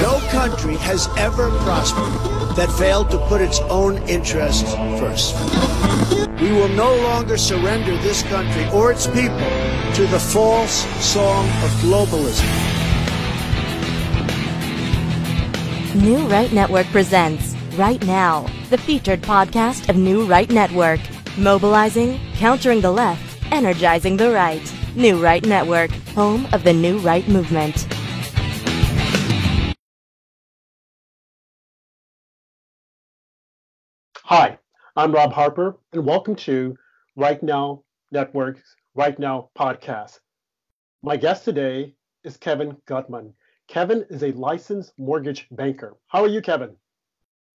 No country has ever prospered that failed to put its own interests first. We will no longer surrender this country or its people to the false song of globalism. New Right Network presents Right Now, the featured podcast of New Right Network. Mobilizing, countering the left, energizing the right. New Right Network, home of the New Right movement. Hi, I'm Rob Harper, and welcome to Right Now Network's Right Now podcast. My guest today is Kevin Gutman. Kevin is a licensed mortgage banker. How are you, Kevin?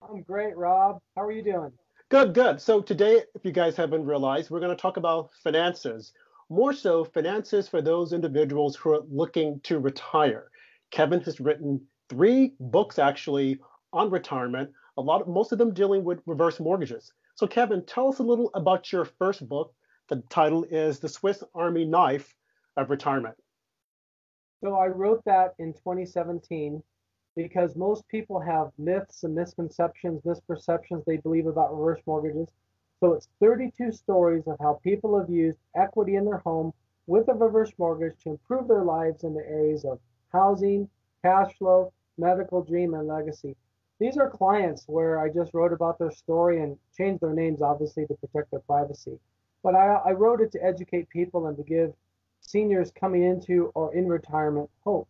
I'm great, Rob. How are you doing? Good, good. So today, if you guys haven't realized, we're going to talk about finances. More so, finances for those individuals who are looking to retire. Kevin has written three books actually on retirement a lot of most of them dealing with reverse mortgages. So Kevin, tell us a little about your first book. The title is The Swiss Army Knife of Retirement. So I wrote that in 2017 because most people have myths and misconceptions, misperceptions they believe about reverse mortgages. So it's 32 stories of how people have used equity in their home with a reverse mortgage to improve their lives in the areas of housing, cash flow, medical dream, and legacy. These are clients where I just wrote about their story and changed their names, obviously, to protect their privacy. But I, I wrote it to educate people and to give seniors coming into or in retirement hope.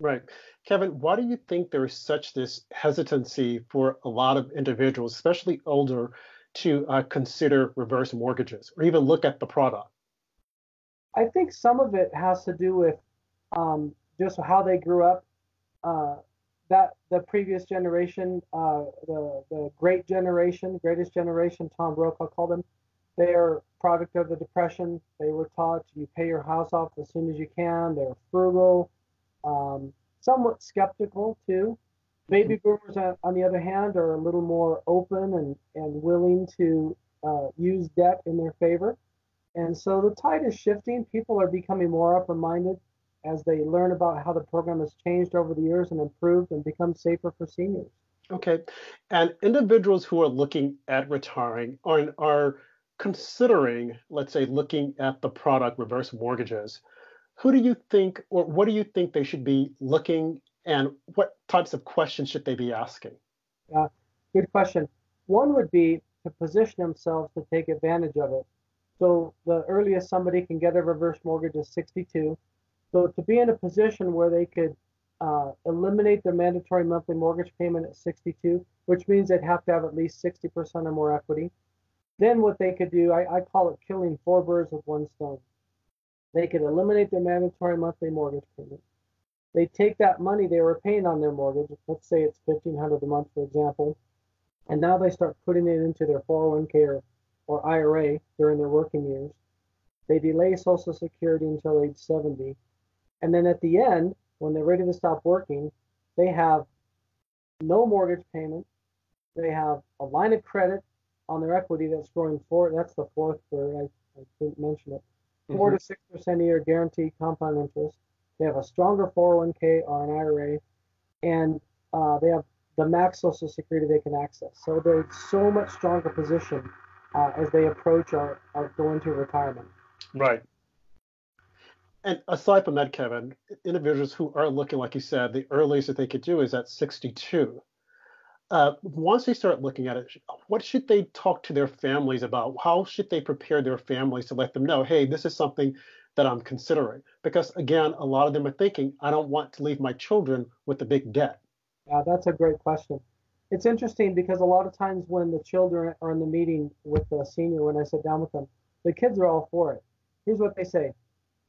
Right. Kevin, why do you think there is such this hesitancy for a lot of individuals, especially older, to uh, consider reverse mortgages or even look at the product? I think some of it has to do with um, just how they grew up. Uh, that the previous generation, uh, the the great generation, greatest generation, Tom Brokaw called them, they are product of the depression. They were taught you pay your house off as soon as you can. They're frugal, um, somewhat skeptical too. Baby boomers, on the other hand, are a little more open and, and willing to uh, use debt in their favor. And so the tide is shifting. People are becoming more open minded as they learn about how the program has changed over the years and improved and become safer for seniors. Okay. And individuals who are looking at retiring are, are considering, let's say, looking at the product reverse mortgages, who do you think or what do you think they should be looking and what types of questions should they be asking? Yeah, good question. One would be to position themselves to take advantage of it. So the earliest somebody can get a reverse mortgage is 62. So to be in a position where they could uh, eliminate their mandatory monthly mortgage payment at 62, which means they'd have to have at least 60% or more equity. Then what they could do, I, I call it killing four birds with one stone. They could eliminate their mandatory monthly mortgage payment. They take that money they were paying on their mortgage, let's say it's 1500 a month, for example, and now they start putting it into their 401k or, or IRA during their working years. They delay Social Security until age 70 and then at the end, when they're ready to stop working, they have no mortgage payment. They have a line of credit on their equity that's growing four. That's the fourth bird. I, I didn't mention it. 4 mm-hmm. to six percent a year guaranteed compound interest. They have a stronger 401k or an IRA, and uh, they have the max Social Security they can access. So they're so much stronger position uh, as they approach or, or go into retirement. Right. And aside from that, Kevin, individuals who are looking, like you said, the earliest that they could do is at 62. Uh, once they start looking at it, what should they talk to their families about? How should they prepare their families to let them know, hey, this is something that I'm considering? Because again, a lot of them are thinking, I don't want to leave my children with a big debt. Yeah, that's a great question. It's interesting because a lot of times when the children are in the meeting with the senior, when I sit down with them, the kids are all for it. Here's what they say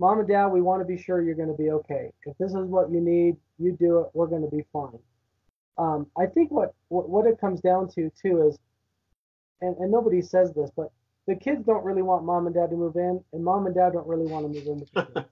mom and dad, we want to be sure you're going to be okay. If this is what you need, you do it. We're going to be fine. Um, I think what, what, what it comes down to too is, and, and nobody says this, but the kids don't really want mom and dad to move in, and mom and dad don't really want to move in. The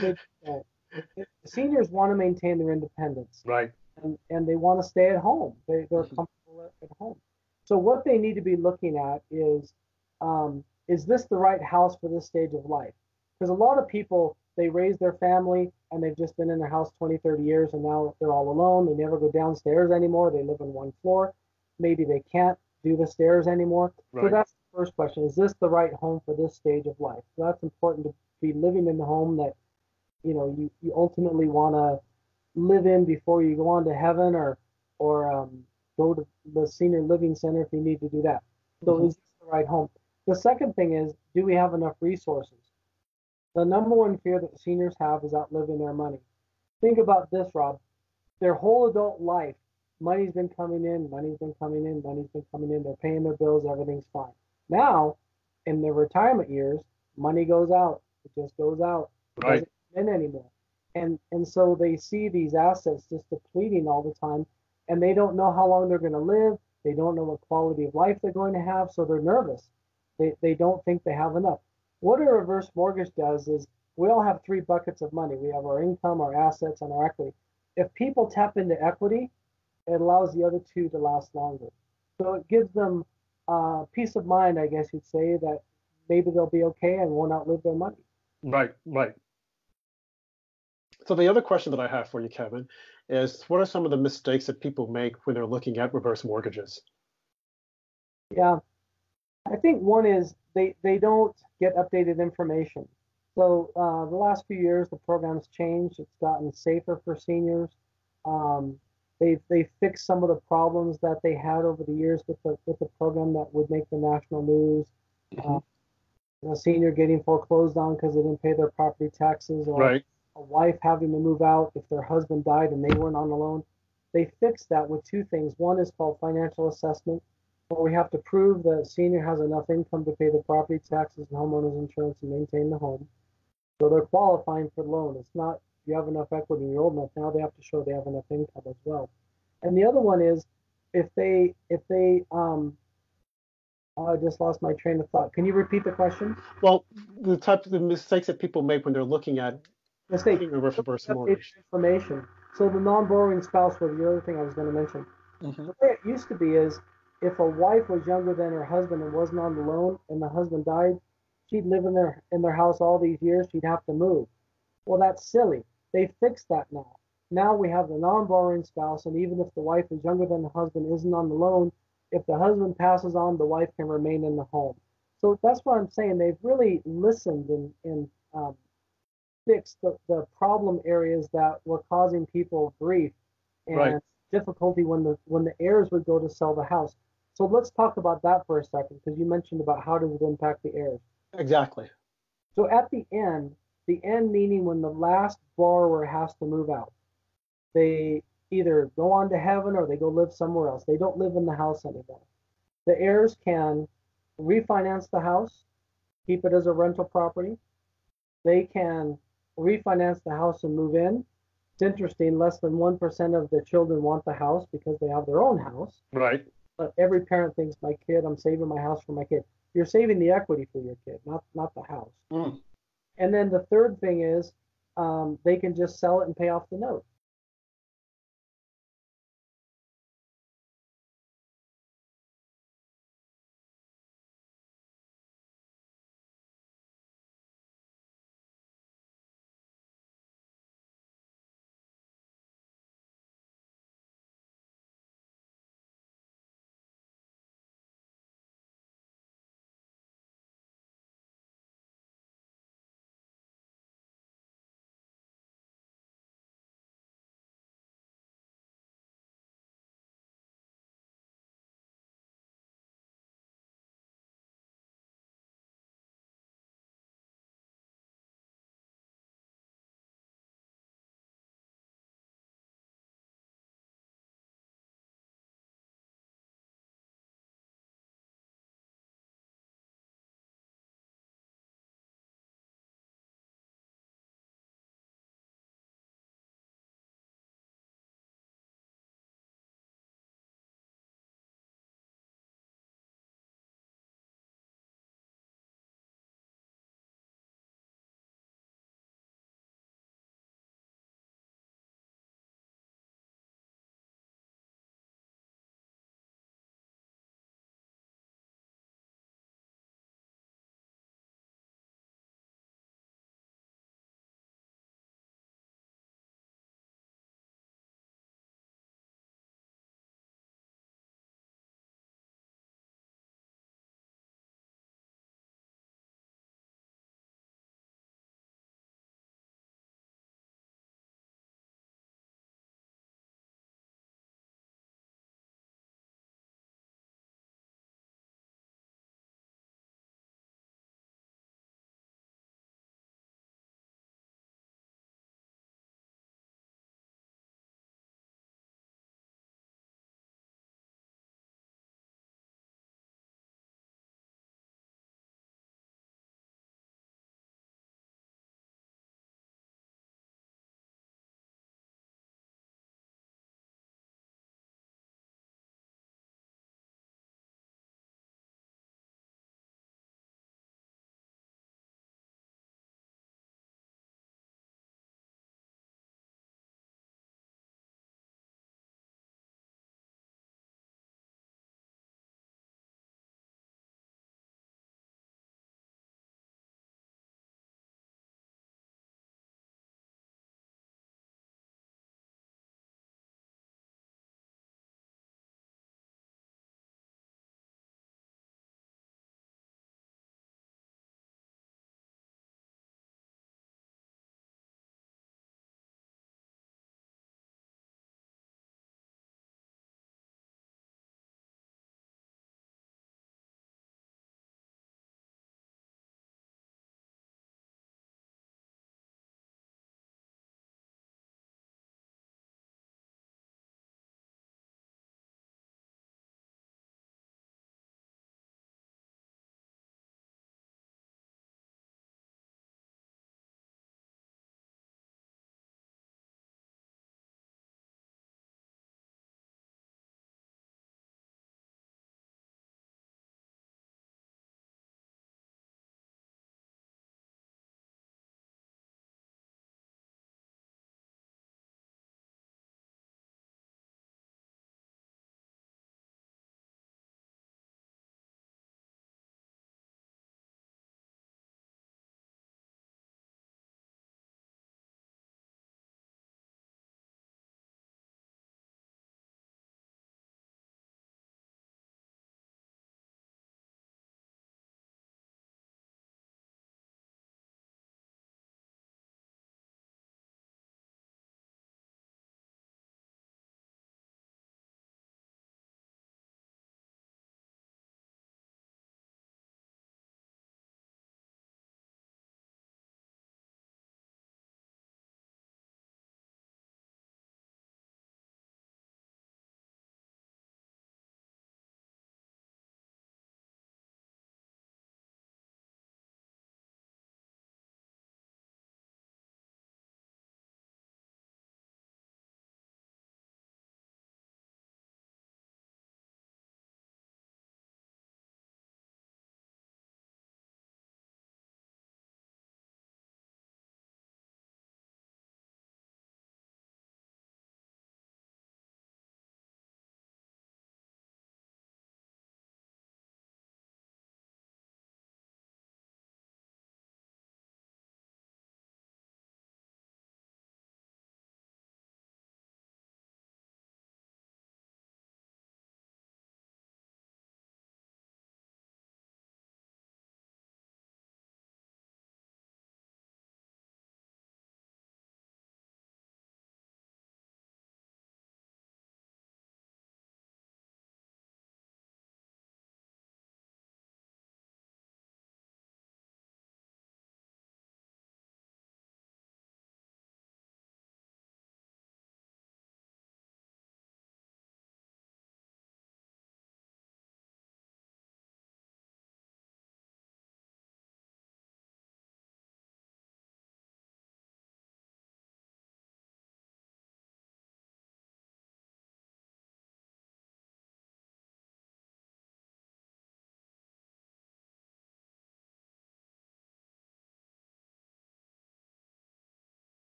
they, uh, seniors want to maintain their independence, right? And and they want to stay at home. They they're mm-hmm. comfortable at, at home. So what they need to be looking at is, um, is this the right house for this stage of life? Because a lot of people they raise their family and they've just been in their house 20, 30 years and now they're all alone. They never go downstairs anymore. They live on one floor. Maybe they can't do the stairs anymore. Right. So that's the first question. Is this the right home for this stage of life? So that's important to be living in the home that, you know, you, you ultimately want to live in before you go on to heaven or, or um, go to the senior living center if you need to do that. So Mhm. is this the right home? The second thing is, do we have enough resources? The number one fear that seniors have is outliving their money. Think about this, Rob. Their whole adult life, money's been coming in, money's been coming in, money's been coming in. They're paying their bills, everything's fine. Now, in their retirement years, money goes out. It just goes out. It Right. doesn't come in anymore. And and so they see these assets just depleting all the time, and they don't know how long they're going to live. They don't know what quality of life they're going to have, so they're nervous. They they don't think they have enough. What a reverse mortgage does is we all have three buckets of money. We have our income, our assets, and our equity. If people tap into equity, it allows the other two to last longer. So it gives them uh, peace of mind, I guess you'd say, that maybe they'll be okay and won't outlive their money. Right, right. So the other question that I have for you, Kevin, is what are some of the mistakes that people make when they're looking at reverse mortgages? Yeah, I think one is they they don't get updated information. So uh, the last few years, the program's changed. It's gotten safer for seniors. Um, they've they fixed some of the problems that they had over the years with the with the program that would make the national news. Uh, a senior getting foreclosed on because they didn't pay their property taxes, or Right, a wife having to move out if their husband died and they weren't on the loan. They fixed that with two things. One is called financial assessment, where we have to prove that senior has enough income to pay the property taxes and homeowners insurance and maintain the home. So they're qualifying for the loan. It's not you have enough equity and you're old enough. Now they have to show they have enough income as well. And the other one is if they if they um oh, I just lost my train of thought. Can you repeat the question? Well, the type of the mistakes that people make when they're looking at Mistake. a reverse, mortgage. information. So the non-borrowing spouse was the other thing I was going to mention. Mhm. The way it used to be is if a wife was younger than her husband and wasn't on the loan and the husband died, she'd live in their in their house all these years, she'd have to move. Well, that's silly. They fixed that now. Now we have the non-borrowing spouse, and even if the wife is younger than the husband, isn't on the loan, if the husband passes on, the wife can remain in the home. So that's what I'm saying. They've really listened and, and um, fixed the, the problem areas that were causing people grief and Right. difficulty when the when the heirs would go to sell the house. So let's talk about that for a second because you mentioned about how does it impact the heirs. Exactly. So at the end, the end meaning when the last borrower has to move out, they either go on to heaven or they go live somewhere else. They don't live in the house anymore. The heirs can refinance the house, keep it as a rental property. They can refinance the house and move in. It's interesting, less than 1% of the children want the house because they have their own house. Right. But every parent thinks, my kid, I'm saving my house for my kid. You're saving the equity for your kid, not, not the house. Mm. And then the third thing is um, they can just sell it and pay off the note.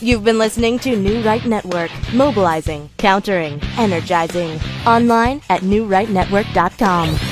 You've been listening to New Right Network, mobilizing, countering, energizing. Online at newrightnetwork.com.